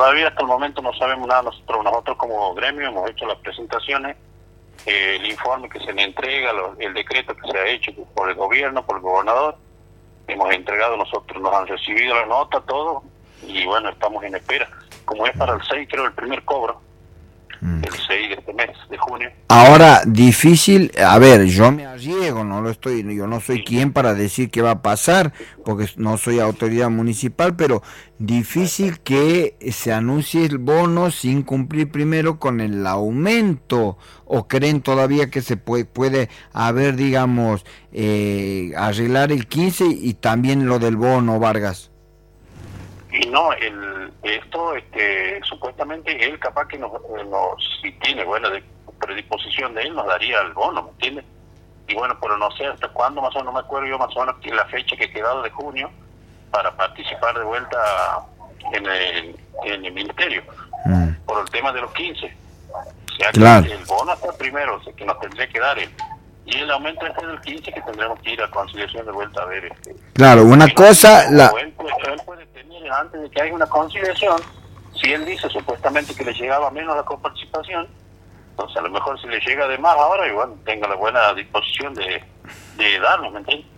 todavía hasta el momento no sabemos nada. Nosotros, nosotros como gremio hemos hecho las presentaciones, eh, el informe que se le entrega, el decreto que se ha hecho por el gobierno, por el gobernador. Hemos entregado nosotros, nos han recibido la nota, todo, y bueno, estamos en espera. Como es para el 6, creo, el primer cobro Mm. el 6 de este mes, de junio. Ahora, difícil, a ver, yo me arriesgo, no lo estoy, yo no soy quien para decir qué va a pasar, porque no soy autoridad municipal, pero difícil que se anuncie el bono sin cumplir primero con el aumento, o creen todavía que se puede, puede haber, digamos, eh, arreglar el 15 y también lo del bono, Vargas. Y no, el, esto, este, supuestamente él capaz que nos, si tiene buena predisposición de él, nos daría el bono, ¿me entiendes? Y bueno, pero no sé hasta cuándo, más o menos, no me acuerdo yo más o menos que la fecha que ha quedado de junio para participar de vuelta en el, en el ministerio, mm. por el tema de los 15. O sea, que el bono hasta primero, o sea, que nos tendría que dar él. Y el aumento es del 15 que tendremos que ir a conciliación de vuelta a ver. Este, claro, una cosa... la... De que haya una conciliación, si él dice supuestamente que le llegaba menos la coparticipación, entonces a lo mejor si le llega de más ahora, igual tenga la buena disposición de, de darnos, ¿me entiendes?